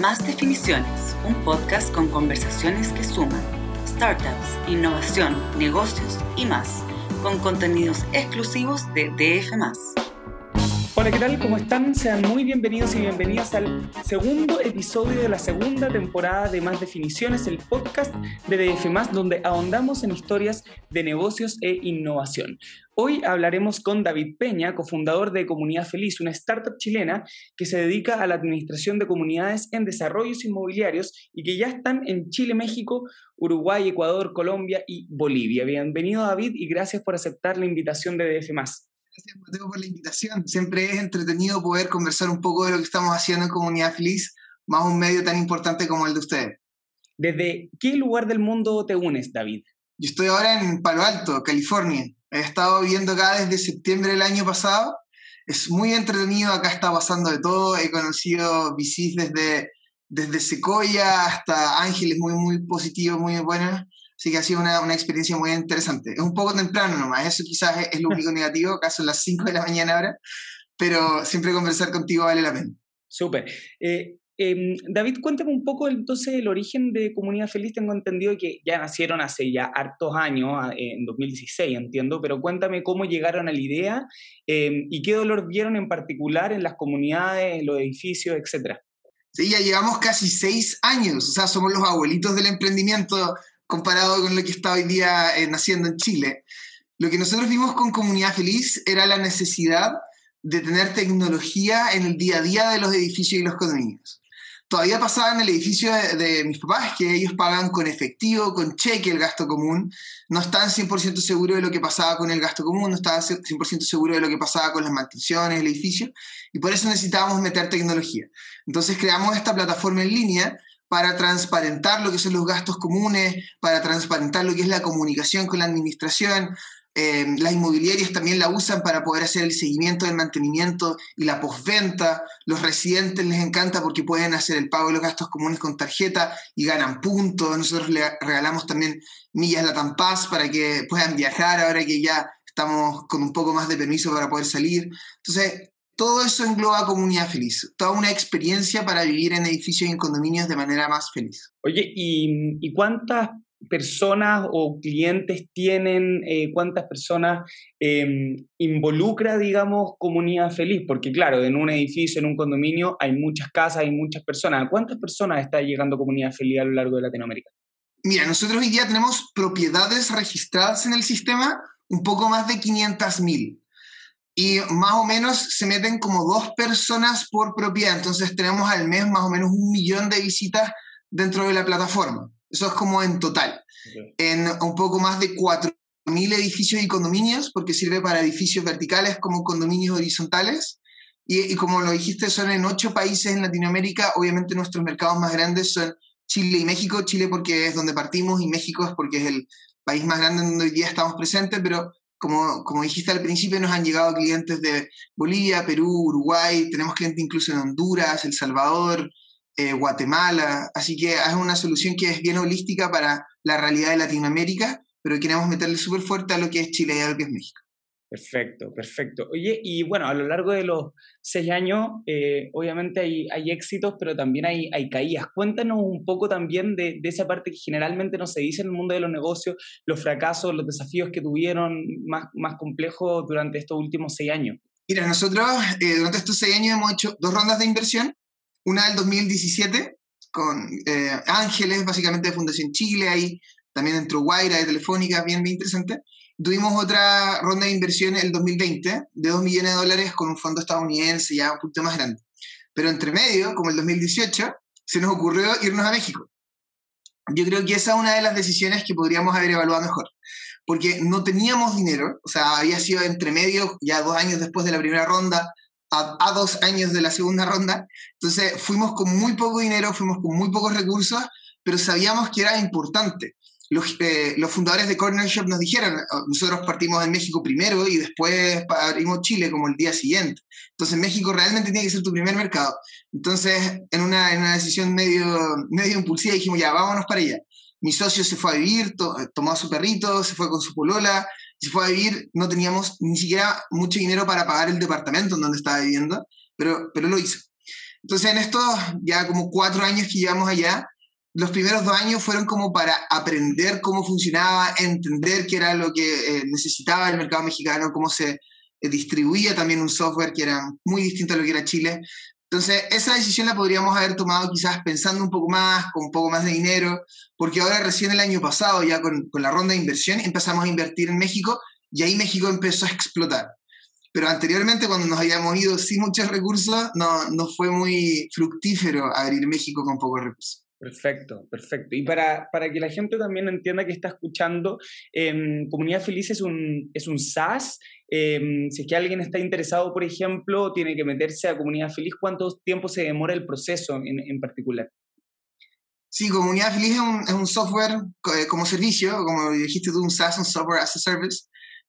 Más Definiciones, un podcast con conversaciones que suman startups, innovación, negocios y más, con contenidos exclusivos de DF. Hola, ¿qué tal? ¿Cómo están? Sean muy bienvenidos y bienvenidas al segundo episodio de la segunda temporada de Más Definiciones, el podcast de DF, donde ahondamos en historias de negocios e innovación. Hoy hablaremos con David Peña, cofundador de Comunidad Feliz, una startup chilena que se dedica a la administración de comunidades en desarrollos inmobiliarios y que ya están en Chile, México, Uruguay, Ecuador, Colombia y Bolivia. Bienvenido David y gracias por aceptar la invitación de DF. Gracias Mateo por la invitación. Siempre es entretenido poder conversar un poco de lo que estamos haciendo en Comunidad Feliz, más un medio tan importante como el de ustedes. ¿Desde qué lugar del mundo te unes, David? Yo estoy ahora en Palo Alto, California. He estado viviendo acá desde septiembre del año pasado. Es muy entretenido, acá está pasando de todo. He conocido VCs desde, desde Sequoia hasta Ángeles, muy, muy positivos, muy buenos. Así que ha sido una, una, experiencia muy interesante. Es un poco temprano nomás, eso quizás es, es lo único negativo, acá son las 5 de la mañana ahora, pero siempre conversar contigo vale la pena. Súper. Eh, Em, David, cuéntame un poco entonces el origen de Comunidad Feliz. Tengo entendido que ya nacieron hace ya hartos años, en 2016 entiendo, pero cuéntame cómo llegaron a la idea em, y qué dolor vieron en particular en las comunidades, en los edificios, etcétera. Sí, ya llevamos casi seis años, o sea, somos los abuelitos del emprendimiento comparado con lo que está hoy día eh, naciendo en Chile. Lo que nosotros vimos con Comunidad Feliz era la necesidad de tener tecnología en el día a día de los edificios y los condominios todavía pasaba en el edificio de, mis papás, que ellos pagan con efectivo, con cheque el gasto común. No estaban 100% seguros de lo que pasaba con el gasto común, no estaban 100% seguros de lo que pasaba con las mantenciones del edificio, y por eso necesitábamos meter tecnología. Entonces creamos esta plataforma en línea para transparentar lo que son los gastos comunes, para transparentar lo que es la comunicación con la administración, eh, las inmobiliarias también la usan para poder hacer el seguimiento del mantenimiento y la postventa. Los residentes les encanta porque pueden hacer el pago de los gastos comunes con tarjeta y ganan puntos. Nosotros le regalamos también millas la Tampaz para que puedan viajar ahora que ya estamos con un poco más de permiso para poder salir. Entonces, todo eso engloba comunidad feliz, toda una experiencia para vivir en edificios y en condominios de manera más feliz. Oye, ¿y, y cuántas personas o clientes tienen, eh, cuántas personas em, involucra, digamos, comunidad feliz, porque claro, en un edificio, en un condominio, hay muchas casas, hay muchas personas. cuántas personas está llegando comunidad feliz a lo largo de Latinoamérica? Mira, nosotros hoy día tenemos propiedades registradas en el sistema, un poco más de 500.000. Y más o menos se meten como dos personas por propiedad. Entonces tenemos al mes más o menos un millón de visitas dentro de la plataforma. Eso es como en total. En un poco más de 4.000 edificios y condominios, porque sirve para edificios verticales como condominios horizontales. Y, como lo dijiste, son en ocho países en Latinoamérica. Obviamente nuestros mercados más grandes son Chile y México. Chile porque es donde partimos y México es porque es el país más grande en donde hoy día estamos presentes, pero como, como dijiste al principio, nos han llegado clientes de Bolivia, Perú, Uruguay, tenemos clientes incluso en Honduras, El Salvador, eh, Guatemala, así que es una solución que es bien holística para la realidad de Latinoamérica, pero queremos meterle súper fuerte a lo que es Chile y a lo que es México. Perfecto, perfecto. Oye, y bueno, a lo largo de los seis años, eh, obviamente hay, hay, éxitos, pero también hay, hay caídas. Cuéntanos un poco también de, de, esa parte que generalmente no se dice en el mundo de los negocios, los fracasos, los desafíos que tuvieron más, más complejos durante estos últimos seis años. Mira, nosotros eh, durante estos seis años hemos hecho dos rondas de inversión una del 2017 con eh, Ángeles, básicamente de Fundación Chile, ahí también entró Guaira de Telefónica, bien, bien interesante. Tuvimos otra ronda de inversión en el 2020 de 2 millones de dólares con un fondo estadounidense ya un poquito más grande. Pero entre medio, como el 2018, se nos ocurrió irnos a México. Yo creo que esa es una de las decisiones que podríamos haber evaluado mejor, porque no teníamos dinero, o sea, había sido entre medio, ya dos años después de la primera ronda, a, dos años de la segunda ronda. Entonces fuimos con muy poco dinero, fuimos con muy pocos recursos, pero sabíamos que era importante. Los, eh, los, fundadores de Corner Shop nos dijeron, oh, nosotros partimos en México primero y después abrimos Chile como el día siguiente. Entonces México realmente tiene que ser tu primer mercado. Entonces, en una, en una decisión medio, medio impulsiva dijimos, ya, vámonos para allá. Mi socio se fue a vivir, tomó a su perrito, se fue con su polola, se fue a vivir, no teníamos ni siquiera mucho dinero para pagar el departamento en donde estaba viviendo, pero, pero lo hizo. Entonces, en estos ya como cuatro años que llevamos allá, los primeros dos años fueron como para aprender cómo funcionaba, entender qué era lo que eh, necesitaba el mercado mexicano, cómo se eh, distribuía también un software que era muy distinto a lo que era Chile. Entonces, esa decisión la podríamos haber tomado quizás pensando un poco más, con un poco más de dinero, porque ahora recién el año pasado, ya con, la ronda de inversión, empezamos a invertir en México y ahí México empezó a explotar. Pero anteriormente, cuando nos habíamos ido sin muchos recursos, no, no fue muy fructífero abrir México con pocos recursos. Perfecto, perfecto. Y para, para que la gente también entienda que está escuchando, em, Comunidad Feliz es un, es un SaaS. Em, si es que alguien está interesado, por ejemplo, tiene que meterse a Comunidad Feliz, ¿cuánto tiempo se demora el proceso en, en particular? Sí, Comunidad Feliz es un, software eh, como servicio, como dijiste tú, un SaaS, un Software as a Service,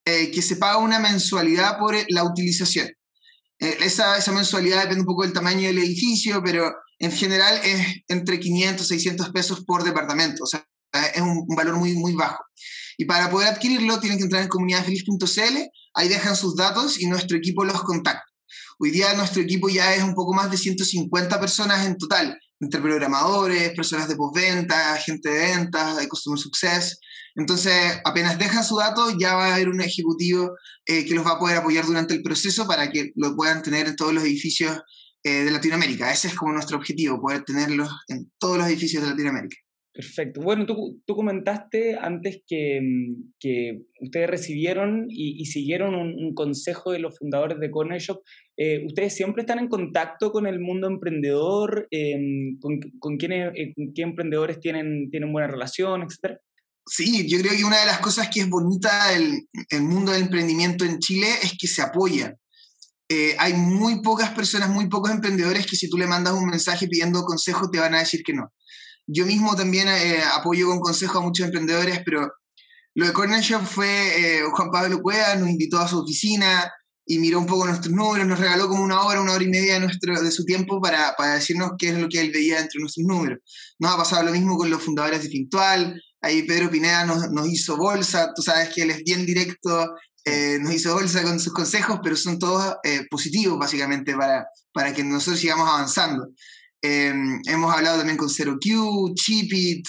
eh, que se paga una mensualidad por la utilización. Eh, esa, esa mensualidad depende un poco del tamaño del edificio, pero en general es entre 500 y 600 pesos por departamento, o sea, es un, valor muy, muy bajo. Y para poder adquirirlo tienen que entrar en comunidadfeliz.cl, ahí dejan sus datos y nuestro equipo los contacta. Hoy día nuestro equipo ya es un poco más de 150 personas en total, entre programadores, personas de postventa, gente de ventas, de Customer Success. Entonces, apenas dejan su dato, ya va a haber un ejecutivo eh, que los va a poder apoyar durante el proceso para que lo puedan tener en todos los edificios eh, de Latinoamérica. Ese es como nuestro objetivo, poder tenerlos en todos los edificios de Latinoamérica. Perfecto. Bueno, tú, tú comentaste antes que, mm, que ustedes recibieron y, siguieron un, consejo de los fundadores de Corner Shop. Eh, ¿Ustedes siempre están en contacto con el mundo emprendedor? Em, con, con, quiénes, eh, ¿Qué emprendedores tienen, tienen buena relación, etcétera? Sí, yo creo que una de las cosas que es bonita del el mundo del emprendimiento en Chile es que se apoya. Eh, hay muy pocas personas, muy pocos emprendedores que si tú le mandas un mensaje pidiendo consejo te van a decir que no. Yo mismo también eh, apoyo con consejo a muchos emprendedores, pero lo de Corner Shop fue eh, Juan Pablo Cueva, nos invitó a su oficina y miró un poco nuestros números, nos regaló como una hora, una hora y media de, nuestro, de su tiempo para, para decirnos qué es lo que él veía entre nuestros números. Nos ha pasado lo mismo con los fundadores de Fintual, ahí Pedro Pineda nos, nos hizo bolsa, tú sabes que él es bien directo eh, nos hizo bolsa con sus consejos, pero son todos eh, positivos básicamente para, para que nosotros sigamos avanzando. Em, hemos hablado también con ZeroQ, Chipit,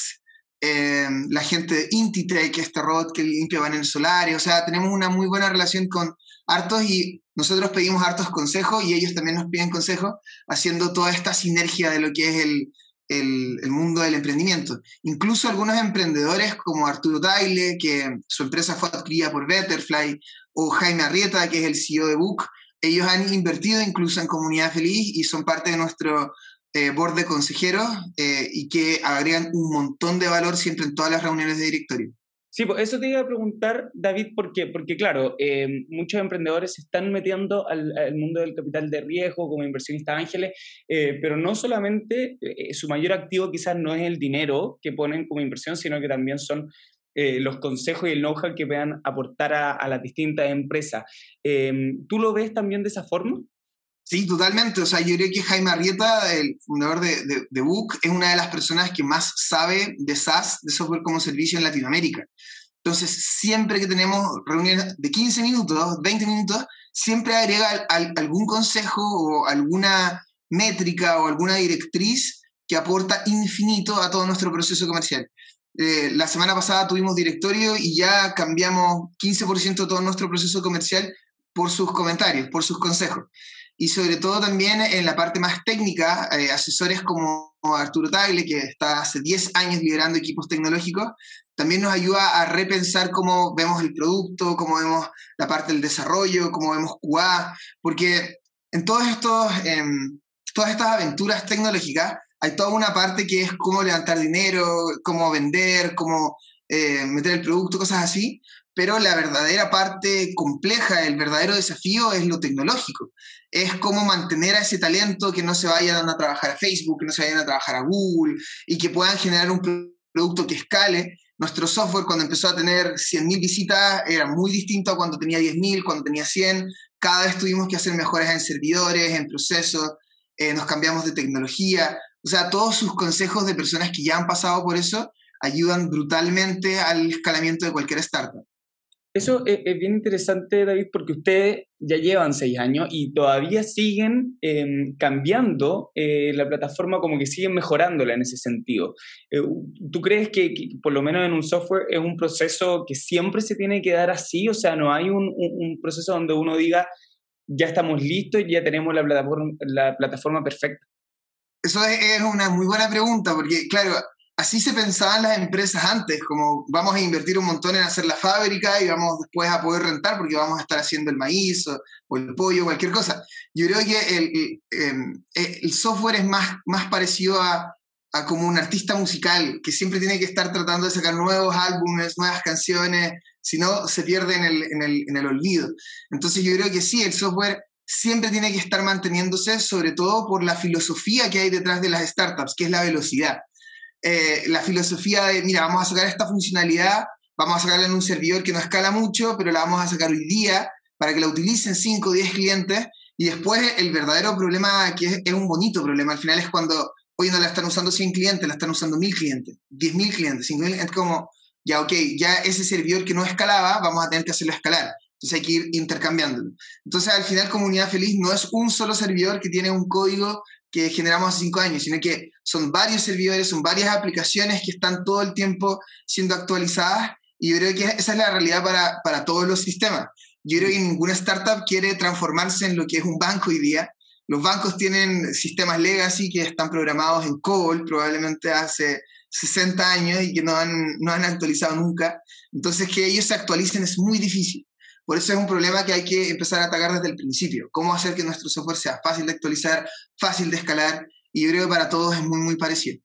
em, la gente de Intitech, este robot que limpia paneles solares, o sea, tenemos una muy buena relación con hartos y nosotros pedimos hartos consejos y ellos también nos piden consejos, haciendo toda esta sinergia de lo que es el, el, mundo del emprendimiento. Incluso algunos emprendedores como Arturo Taile, que su empresa fue adquirida por Betterfly, o Jaime Arrieta, que es el CEO de Book, ellos han invertido incluso en Comunidad Feliz y son parte de nuestro eh, board de consejeros eh, y que agregan un montón de valor siempre en todas las reuniones de directorio. Sí, pues eso te iba a preguntar, David, ¿por qué? Porque claro, eh, muchos emprendedores se están metiendo al, mundo del capital de riesgo como inversionistas ángeles, eh, pero no solamente eh, su mayor activo quizás no es el dinero que ponen como inversión, sino que también son los consejos y el know-how que puedan aportar a, a las distintas empresas. ¿Tú lo ves también de esa forma? Sí, totalmente. O sea, yo creo que Jaime Arrieta, el fundador de, de, de, Book, es una de las personas que más sabe de SaaS, de software como servicio en Latinoamérica. Entonces, siempre que tenemos reuniones de 15 minutos, 20 minutos, siempre agrega algún consejo o alguna métrica o alguna directriz que aporta infinito a todo nuestro proceso comercial. Eh, la semana pasada tuvimos directorio y ya cambiamos 15% de todo nuestro proceso comercial por sus comentarios, por sus consejos y sobre todo también en la parte más técnica, eh, asesores como Arturo Tagle, que está hace 10 años liderando equipos tecnológicos, también nos ayuda a repensar cómo vemos el producto, cómo vemos la parte del desarrollo, cómo vemos QA, porque en todos estos, em, todas estas aventuras tecnológicas hay toda una parte que es cómo levantar dinero, cómo vender, cómo eh, meter el producto, cosas así, pero la verdadera parte compleja, el verdadero desafío es lo tecnológico. Es cómo mantener a ese talento que no se vayan a trabajar a Facebook, que no se vayan a trabajar a Google y que puedan generar un producto que escale. Nuestro software cuando empezó a tener 100.000 visitas era muy distinto a cuando tenía 10.000, cuando tenía 100. Cada vez tuvimos que hacer mejoras en servidores, en procesos, eh, nos cambiamos de tecnología. O sea, todos sus consejos de personas que ya han pasado por eso ayudan brutalmente al escalamiento de cualquier startup. Eso es, bien interesante, David, porque ustedes ya llevan seis años y todavía siguen em, cambiando eh, la plataforma, como que siguen mejorándola en ese sentido. Eh, ¿Tú crees que, por lo menos en un software, es un proceso que siempre se tiene que dar así? O sea, no hay un, proceso donde uno diga, ya estamos listos y ya tenemos la plataforma perfecta. Eso es una muy buena pregunta, porque claro, así se pensaban las empresas antes, como vamos a invertir un montón en hacer la fábrica y vamos después a poder rentar porque vamos a estar haciendo el maíz o, el pollo, cualquier cosa. Yo creo que el, em, eh, software es más, más parecido a, a, como un artista musical que siempre tiene que estar tratando de sacar nuevos álbumes, nuevas canciones, si no se pierde en el, en, el, en el olvido. Entonces yo creo que sí, el software siempre tiene que estar manteniéndose, sobre todo por la filosofía que hay detrás de las startups, que es la velocidad. Eh, la filosofía de, mira, vamos a sacar esta funcionalidad, vamos a sacarla en un servidor que no escala mucho, pero la vamos a sacar hoy día para que la utilicen 5 o 10 clientes. Y después el verdadero problema, que es, un bonito problema, al final es cuando hoy no la están usando 100 clientes, la están usando 1000 clientes, 10.000 clientes, 5.000, es como, ya, ok, ya ese servidor que no escalaba, vamos a tener que hacerlo escalar. Entonces hay que ir intercambiándolo. Entonces al final Comunidad Feliz no es un solo servidor que tiene un código que generamos hace cinco años, sino que son varios servidores, son varias aplicaciones que están todo el tiempo siendo actualizadas y yo creo que esa es la realidad para, para todos los sistemas. Yo creo que ninguna startup quiere transformarse en lo que es un banco hoy día. Los bancos tienen sistemas legacy que están programados en COBOL probablemente hace 60 años y que no han, no han actualizado nunca. Entonces que ellos se actualicen es muy difícil. Por eso es un problema que hay que empezar a atacar desde el principio. Cómo hacer que nuestro software sea fácil de actualizar, fácil de escalar, y yo creo que para todos es muy, muy parecido.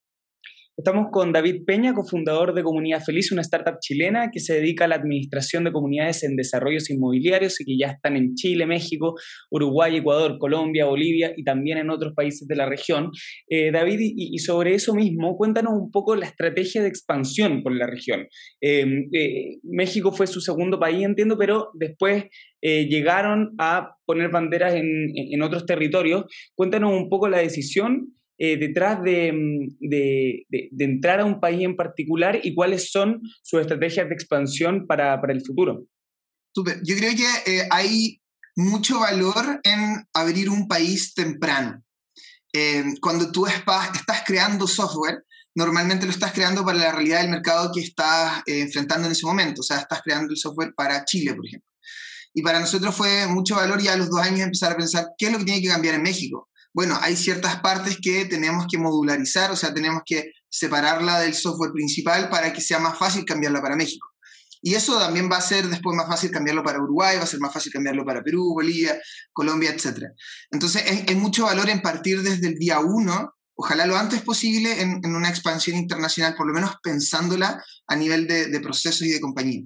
Estamos con David Peña, cofundador de Comunidad Feliz, una startup chilena que se dedica a la administración de comunidades en desarrollos inmobiliarios y que ya están en Chile, México, Uruguay, Ecuador, Colombia, Bolivia y también en otros países de la región. Eh, David, y, sobre eso mismo, cuéntanos un poco la estrategia de expansión por la región. Eh, eh, México fue su segundo país, entiendo, pero después llegaron a poner banderas en, en otros territorios. Cuéntanos un poco la decisión eh, detrás mm, de, de, entrar a un país en particular y cuáles son sus estrategias de expansión para, para el futuro? Yo creo que eh, hay mucho valor en abrir un país temprano. Eh, cuando tú estás creando software, normalmente lo estás creando para la realidad del mercado que estás enfrentando en ese momento. O sea, estás creando el software para Chile, por ejemplo. Y para nosotros fue mucho valor ya a los dos años empezar a pensar qué es lo que tiene que cambiar en México bueno, hay ciertas partes que tenemos que modularizar, o sea, tenemos que separarla del software principal para que sea más fácil cambiarla para México. Y eso también va a ser después más fácil cambiarlo para Uruguay, va a ser más fácil cambiarlo para Perú, Bolivia, Colombia, etc. Entonces, hay, mucho valor en partir desde el día uno, ojalá lo antes posible, en, una expansión internacional, por lo menos pensándola a nivel de, de procesos y de compañía.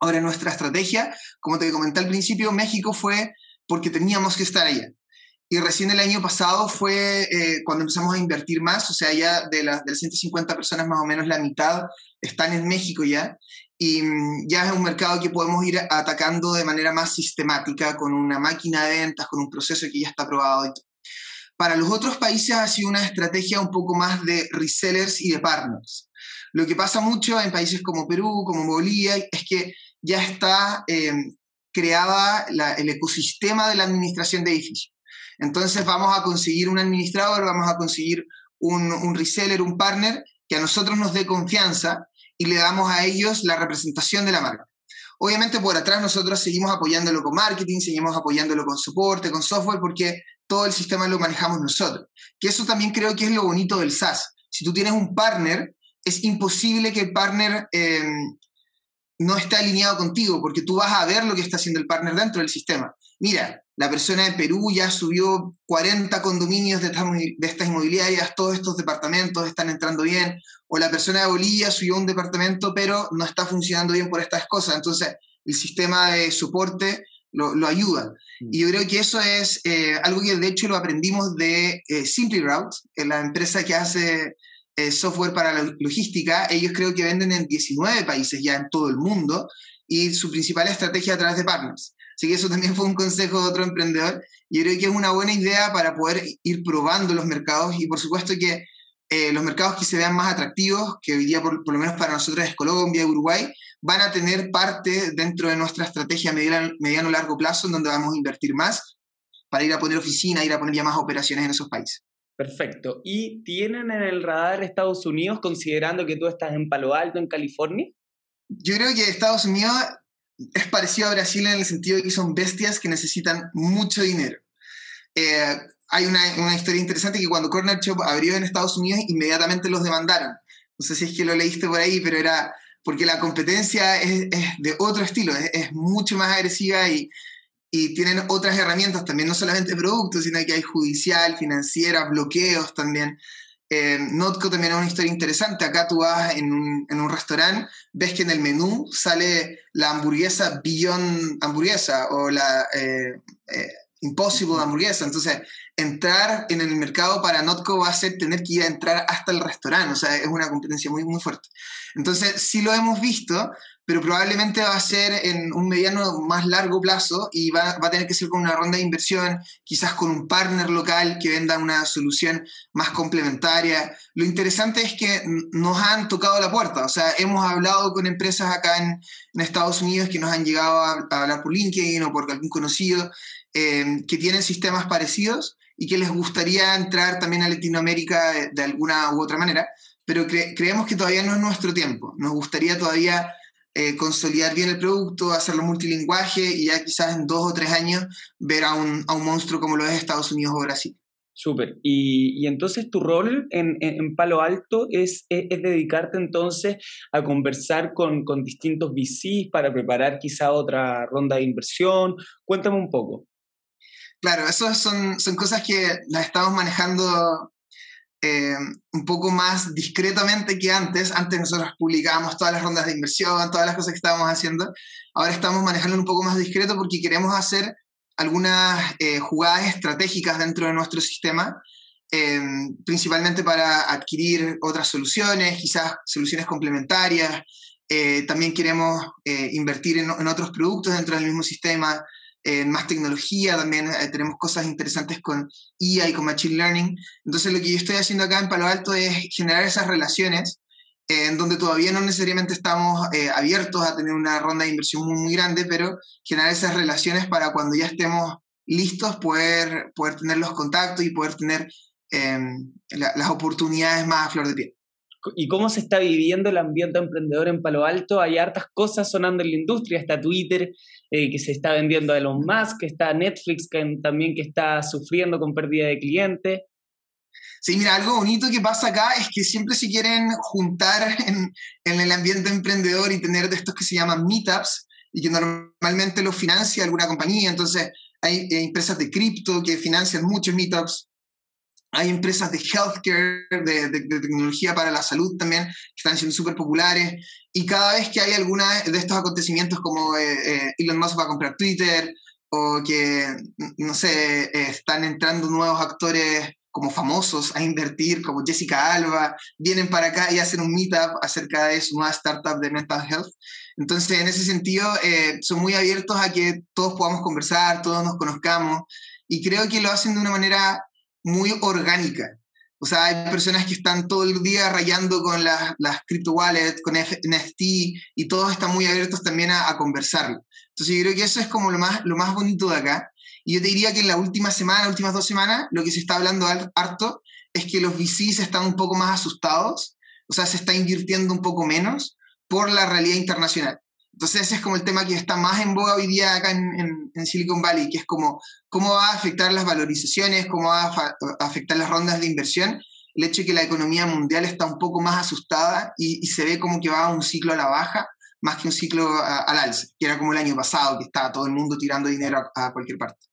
Ahora, nuestra estrategia, como te comenté al principio, México fue porque teníamos que estar allá. Y recién el año pasado fue eh, cuando empezamos a invertir más, o sea, ya de, las, de 150 personas más o menos la mitad están en México ya. Y mm, ya es un mercado que podemos ir atacando de manera más sistemática, con una máquina de ventas, con un proceso que ya está aprobado. Para los otros países ha sido una estrategia un poco más de resellers y de partners. Lo que pasa mucho en países como Perú, como Bolivia, es que ya está eh, creada el ecosistema de la administración de edificios. Entonces vamos a conseguir un administrador, vamos a conseguir un, reseller, un partner que a nosotros nos dé confianza y le damos a ellos la representación de la marca. Obviamente por atrás nosotros seguimos apoyándolo con marketing, seguimos apoyándolo con soporte, con software, porque todo el sistema lo manejamos nosotros. Que eso también creo que es lo bonito del SaaS. Si tú tienes un partner, es imposible que el partner eh, no esté alineado contigo, porque tú vas a ver lo que está haciendo el partner dentro del sistema. Mira, la persona de Perú ya subió 40 condominios de estas, inmobiliarias, todos estos departamentos están entrando bien, o la persona de Bolivia subió un departamento, pero no está funcionando bien por estas cosas. Entonces, el sistema de soporte lo, ayuda. Mm. Y yo creo que eso es eh, algo que de hecho lo aprendimos de eh, SimplyRoute, la empresa que hace eh, software para la logística. Ellos creo que venden en 19 países ya en todo el mundo y su principal estrategia a través de partners. Así que eso también fue un consejo de otro emprendedor. Y creo que es una buena idea para poder ir probando los mercados y por supuesto que eh, los mercados que se vean más atractivos, que hoy día por, lo menos para nosotros es Colombia, Uruguay, van a tener parte dentro de nuestra estrategia mediano-largo plazo en donde vamos a invertir más para ir a poner oficina, ir a poner ya más operaciones en esos países. Perfecto. ¿Y tienen en el radar Estados Unidos, considerando que tú estás en Palo Alto, en California? Yo creo que Estados Unidos es parecido a Brasil en el sentido de que son bestias que necesitan mucho dinero. Eh, hay una, historia interesante que cuando Corner Shop abrió en Estados Unidos, inmediatamente los demandaron. No sé si es que lo leíste por ahí, pero era porque la competencia es, de otro estilo, es, es, mucho más agresiva y, y tienen otras herramientas también, no solamente productos, sino que hay judicial, financiera, bloqueos también. Eh, Notco también es una historia interesante. Acá tú vas en un, en un restaurante, ves que en el menú sale la hamburguesa Beyond Hamburguesa o la eh, eh, Impossible Hamburguesa. Entonces, entrar en el mercado para Notco va a ser tener que ir a entrar hasta el restaurante. O sea, es una competencia muy, muy fuerte. Entonces, sí lo hemos visto, pero probablemente va a ser en un mediano más largo plazo y va, va, a tener que ser con una ronda de inversión, quizás con un partner local que venda una solución más complementaria. Lo interesante es que nos han tocado la puerta, o sea, hemos hablado con empresas acá en, en Estados Unidos que nos han llegado a, a, hablar por LinkedIn o por algún conocido eh, que tienen sistemas parecidos y que les gustaría entrar también a Latinoamérica de, alguna u otra manera, pero cre creemos que todavía no es nuestro tiempo. Nos gustaría todavía eh, consolidar bien el producto, hacerlo multilingüaje y ya quizás en dos o tres años ver a un, a un monstruo como lo es Estados Unidos o Brasil. Súper. Y, entonces tu rol en, en Palo Alto es, es, es, dedicarte entonces a conversar con, con distintos VCs para preparar quizá otra ronda de inversión. Cuéntame un poco. Claro, esas son, son cosas que las estamos manejando eh, un poco más discretamente que antes. Antes nosotros publicábamos todas las rondas de inversión, todas las cosas que estábamos haciendo. Ahora estamos manejando un poco más discreto porque queremos hacer algunas eh, jugadas estratégicas dentro de nuestro sistema, eh, principalmente para adquirir otras soluciones, quizás soluciones complementarias. También queremos invertir en otros productos dentro del mismo sistema en más tecnología, también eh, tenemos cosas interesantes con IA y con Machine Learning. Entonces lo que yo estoy haciendo acá en Palo Alto es generar esas relaciones eh, en donde todavía no necesariamente estamos eh, abiertos a tener una ronda de inversión muy, muy grande, pero generar esas relaciones para cuando ya estemos listos poder, poder tener los contactos y poder tener em, la, las oportunidades más a flor de piel y cómo se está viviendo el ambiente emprendedor en Palo Alto. Hay hartas cosas sonando en la industria, está Twitter eh, que se está vendiendo a Elon Musk, está Netflix que también que está sufriendo con pérdida de clientes. Sí, mira, algo bonito que pasa acá es que siempre se quieren juntar en, en el ambiente emprendedor y tener de estos que se llaman meetups y que normalmente los financia alguna compañía. Entonces, hay eh, empresas de cripto que financian muchos meetups hay empresas de healthcare, de, de, tecnología para la salud también, que están siendo súper populares. Y cada vez que hay alguna de estos acontecimientos como eh, eh, Elon Musk va a comprar Twitter o que, no sé, eh, están entrando nuevos actores como famosos a invertir, como Jessica Alba, vienen para acá y hacen un meetup acerca de su nueva startup de mental health. Entonces, en ese sentido, son muy abiertos a que todos podamos conversar, todos nos conozcamos, y creo que lo hacen de una manera muy orgánica. O sea, hay personas que están todo el día rayando con las, las crypto wallets, con NFT, y todos están muy abiertos también a, a conversarlo. Entonces yo creo que eso es como lo más, lo más bonito de acá. Y yo te diría que en la última semana, últimas dos semanas, lo que se está hablando harto es que los VCs están un poco más asustados, o sea, se está invirtiendo un poco menos por la realidad internacional. Entonces ese es como el tema que está más en boga hoy día acá en, Silicon Valley, que es como cómo va a afectar las valorizaciones, cómo va a afectar las rondas de inversión, el hecho de que la economía mundial está un poco más asustada y, se ve como que va a un ciclo a la baja, más que un ciclo al alza, que era como el año pasado, que estaba todo el mundo tirando dinero a cualquier parte.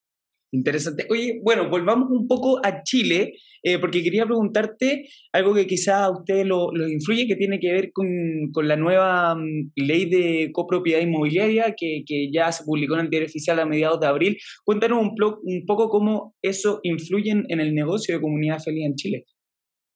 Interesante. Oye, bueno, volvamos un poco a Chile, eh, porque quería preguntarte algo que quizá a usted lo, lo influye, que tiene que ver con, con la nueva um, ley de copropiedad inmobiliaria que, que, ya se publicó en el diario oficial a mediados de abril. Cuéntanos un, un poco cómo eso influye en el negocio de comunidad feliz en Chile.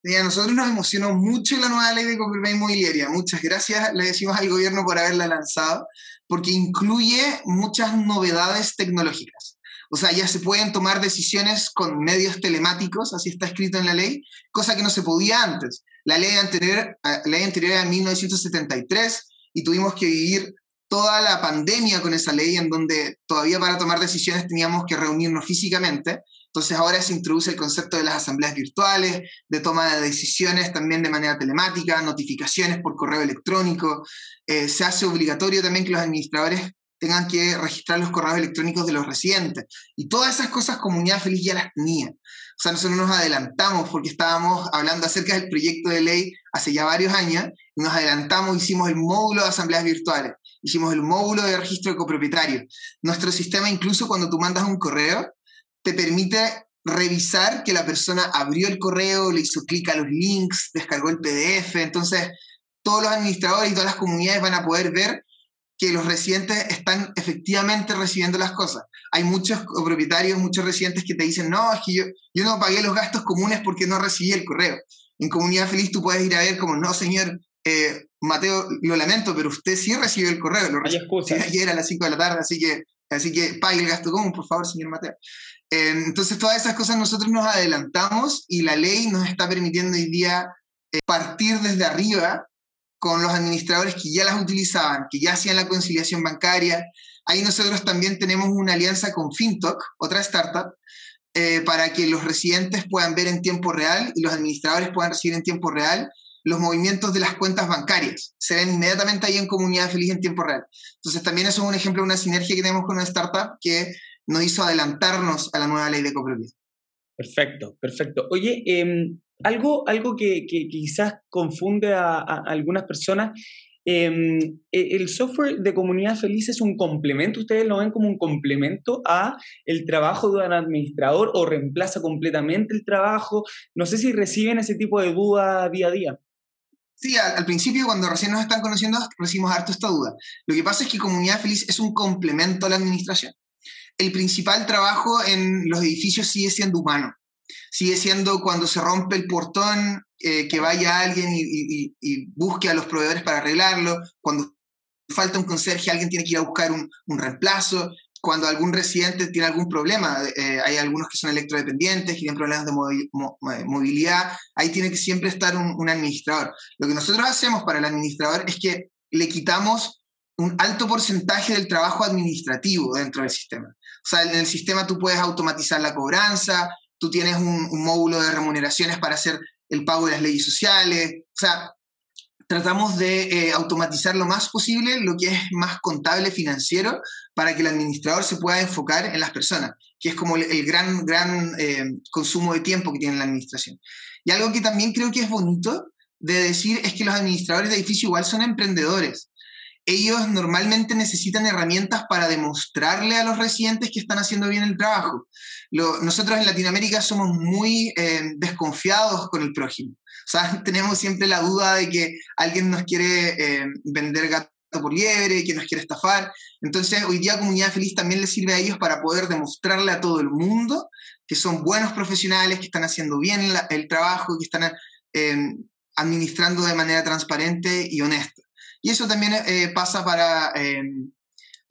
Mira, a nosotros nos emocionó mucho la nueva ley de copropiedad inmobiliaria. Muchas gracias, le decimos al gobierno por haberla lanzado, porque incluye muchas novedades tecnológicas. O sea, ya se pueden tomar decisiones con medios telemáticos, así está escrito en la ley, cosa que no se podía antes. La ley anterior, la ley anterior era en 1973 y tuvimos que vivir toda la pandemia con esa ley en donde todavía para tomar decisiones teníamos que reunirnos físicamente. Entonces ahora se introduce el concepto de las asambleas virtuales, de toma de decisiones también de manera telemática, notificaciones por correo electrónico. Eh, se hace obligatorio también que los administradores tengan que registrar los correos electrónicos de los residentes. Y todas esas cosas Comunidad Feliz ya las tenía. O sea, nosotros nos adelantamos porque estábamos hablando acerca del proyecto de ley hace ya varios años, y nos adelantamos, hicimos el módulo de asambleas virtuales, hicimos el módulo de registro de copropietarios. Nuestro sistema, incluso cuando tú mandas un correo, te permite revisar que la persona abrió el correo, le hizo clic a los links, descargó el PDF. Entonces, todos los administradores y todas las comunidades van a poder ver que los residentes están efectivamente recibiendo las cosas. Hay muchos propietarios, muchos residentes que te dicen, no, es que yo, yo no pagué los gastos comunes porque no recibí el correo. En Comunidad Feliz tú puedes ir a ver como, no, señor, eh, Mateo, lo lamento, pero usted sí recibió el correo. Lo recibió ayer a las 5 de la tarde, así que, así que pague el gasto común, por favor, señor Mateo. Eh, entonces, todas esas cosas nosotros nos adelantamos y la ley nos está permitiendo hoy día eh, partir desde arriba con los administradores que ya las utilizaban, que ya hacían la conciliación bancaria. Ahí nosotros también tenemos una alianza con FinTalk, otra startup, eh, para que los residentes puedan ver en tiempo real y los administradores puedan recibir en tiempo real los movimientos de las cuentas bancarias. Se ven inmediatamente ahí en Comunidad Feliz en tiempo real. Entonces también eso es un ejemplo de una sinergia que tenemos con una startup que nos hizo adelantarnos a la nueva ley de copropiedad. Perfecto, perfecto. Oye, em, algo, algo que, quizás confunde a, algunas personas, em, e, el software de comunidad feliz es un complemento, ustedes lo ven como un complemento a el trabajo de un administrador o reemplaza completamente el trabajo. No sé si reciben ese tipo de duda día a día. Sí, al, principio cuando recién nos están conociendo recibimos harto esta duda. Lo que pasa es que Comunidad Feliz es un complemento a la administración. El principal trabajo en los edificios sigue siendo humano sigue siendo cuando se rompe el portón, eh, que vaya alguien y, busque a los proveedores para arreglarlo, cuando falta un conserje, alguien tiene que ir a buscar un, reemplazo, cuando algún residente tiene algún problema, eh, hay algunos que son electrodependientes, que tienen problemas de eh, movilidad, ahí tiene que siempre estar un, un administrador. Lo que nosotros hacemos para el administrador es que le quitamos un alto porcentaje del trabajo administrativo dentro del sistema. O sea, en el sistema tú puedes automatizar la cobranza, tú tienes un, módulo de remuneraciones para hacer el pago de las leyes sociales, o sea, tratamos de eh, automatizar lo más posible lo que es más contable financiero para que el administrador se pueda enfocar en las personas, que es como el, gran, gran eh, consumo de tiempo que tiene la administración. Y algo que también creo que es bonito de decir es que los administradores de edificio igual son emprendedores ellos normalmente necesitan herramientas para demostrarle a los residentes que están haciendo bien el trabajo. nosotros en Latinoamérica somos muy eh, desconfiados con el prójimo. O sea, tenemos siempre la duda de que alguien nos quiere eh, vender gato por liebre, que nos quiere estafar. Entonces, hoy día Comunidad Feliz también les sirve a ellos para poder demostrarle a todo el mundo que son buenos profesionales, que están haciendo bien el trabajo, que están eh, administrando de manera transparente y honesta. Y eso también eh, pasa para,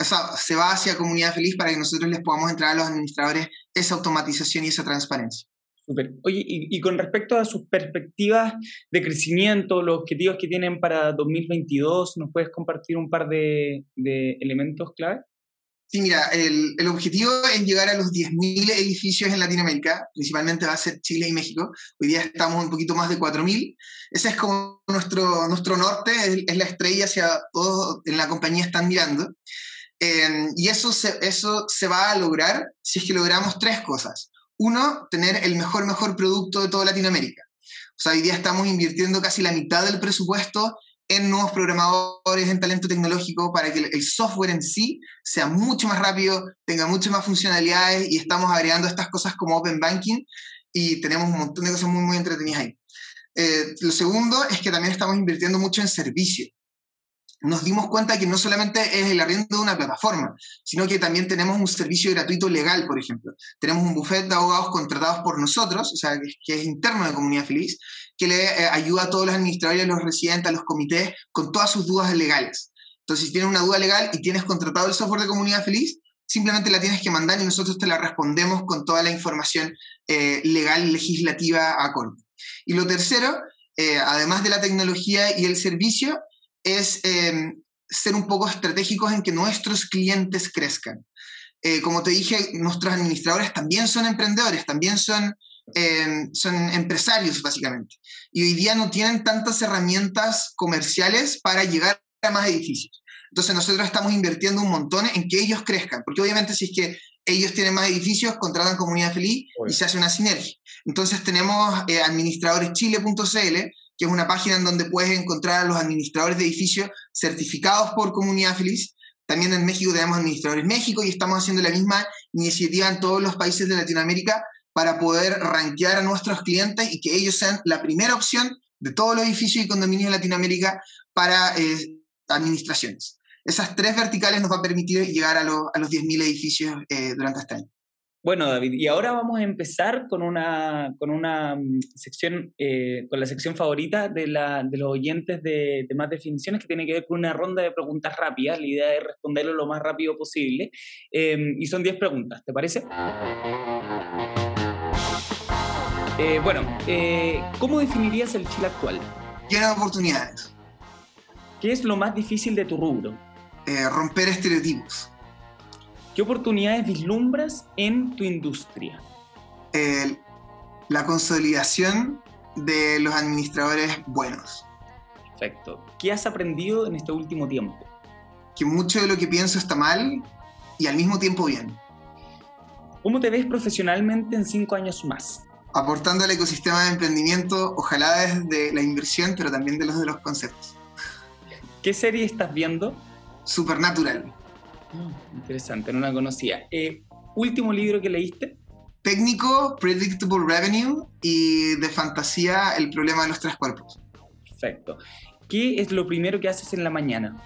sea, se va hacia comunidad feliz para que nosotros les podamos entrar a los administradores esa automatización y esa transparencia. Súper. Oye, y, con respecto a sus perspectivas de crecimiento, los objetivos que tienen para 2022, ¿nos puedes compartir un par de elementos clave? Sí, mira, el, el, objetivo es llegar a los 10.000 edificios en Latinoamérica, principalmente va a ser Chile y México. Hoy día estamos un poquito más de 4.000. Ese es como nuestro, nuestro norte, es, la estrella hacia todos en la compañía están mirando. Eh, y eso se, eso se va a lograr si es que logramos tres cosas. Uno, tener el mejor, mejor producto de toda Latinoamérica. O sea, hoy día estamos invirtiendo casi la mitad del presupuesto en nuevos programadores, en talento tecnológico, para que el software en sí sea mucho más rápido, tenga muchas más funcionalidades y estamos agregando estas cosas como Open Banking y tenemos un montón de cosas muy, muy entretenidas ahí. Eh, lo segundo es que también estamos invirtiendo mucho en servicio nos dimos cuenta que no solamente es el arriendo de una plataforma, sino que también tenemos un servicio gratuito legal, por ejemplo. Tenemos un buffet de abogados contratados por nosotros, o sea, que, es interno de Comunidad Feliz, que le eh, ayuda a todos los administradores, a los residentes, a los comités, con todas sus dudas legales. Entonces, si tienes una duda legal y tienes contratado el software de Comunidad Feliz, simplemente la tienes que mandar y nosotros te la respondemos con toda la información eh, legal, legislativa acorde. Y lo tercero, eh, además de la tecnología y el servicio, es em, ser un poco estratégicos en que nuestros clientes crezcan. Eh, como te dije, nuestros administradores también son emprendedores, también son, eh, son empresarios, básicamente. Y hoy día no tienen tantas herramientas comerciales para llegar a más edificios. Entonces nosotros estamos invirtiendo un montón en que ellos crezcan, porque obviamente si es que ellos tienen más edificios, contratan comunidad feliz y se hace una sinergia. Entonces tenemos eh, administradoreschile.cl, que es una página en donde puedes encontrar a los administradores de edificios certificados por comunidad feliz. También en México tenemos administradores México y estamos haciendo la misma iniciativa en todos los países de Latinoamérica para poder rankear a nuestros clientes y que ellos sean la primera opción de todos los edificios y condominios de Latinoamérica para eh, administraciones esas tres verticales nos va a permitir llegar a, los 10.000 edificios eh, durante este año. Bueno, David, y ahora vamos a empezar con una, con una mm, sección, eh, con la sección favorita de, la, de los oyentes de, de, Más Definiciones, que tiene que ver con una ronda de preguntas rápidas. La idea es responderlo lo más rápido posible. Em, y son 10 preguntas, ¿te parece? Eh, bueno, ¿cómo definirías el Chile actual? Lleno de oportunidades. ¿Qué es lo más difícil de tu rubro? Eh, romper estereotipos. ¿Qué oportunidades vislumbras en tu industria? la consolidación de los administradores buenos. Perfecto. ¿Qué has aprendido en este último tiempo? Que mucho de lo que pienso está mal y al mismo tiempo bien. ¿Cómo te ves profesionalmente en cinco años más? Aportando al ecosistema de emprendimiento, ojalá desde la inversión, pero también de los de los conceptos. ¿Qué serie estás viendo? Supernatural. Mm, interesante, no la conocía. Eh, ¿Último libro que leíste? Técnico, Predictable Revenue y de fantasía, El problema de los tres cuerpos. Perfecto. ¿Qué es lo primero que haces en la mañana?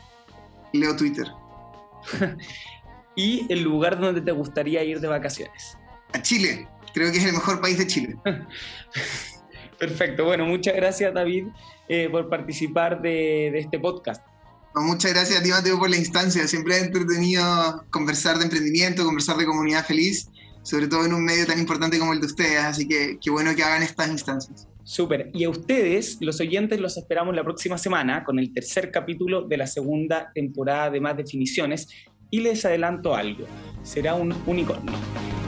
Leo Twitter. ¿Y el lugar donde te gustaría ir de vacaciones? A Chile. Creo que es el mejor país de Chile. Perfecto. Bueno, muchas gracias David eh, por participar de, de este podcast. Muchas gracias a ti, Mateo, por la instancia. Siempre he entretenido conversar de emprendimiento, conversar de comunidad feliz, sobre todo en un medio tan importante como el de ustedes. Así que qué bueno que hagan estas instancias. Súper. Y a ustedes, los oyentes, los esperamos la próxima semana con el tercer capítulo de la segunda temporada de Más Definiciones. Y les adelanto algo, será un unicornio.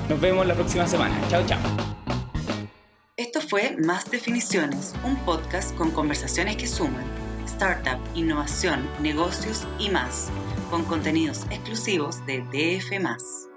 Nos vemos la próxima semana. Chao, chao. Esto fue Más Definiciones, un podcast con conversaciones que suman startup, innovación, negocios y más, con contenidos exclusivos de DF.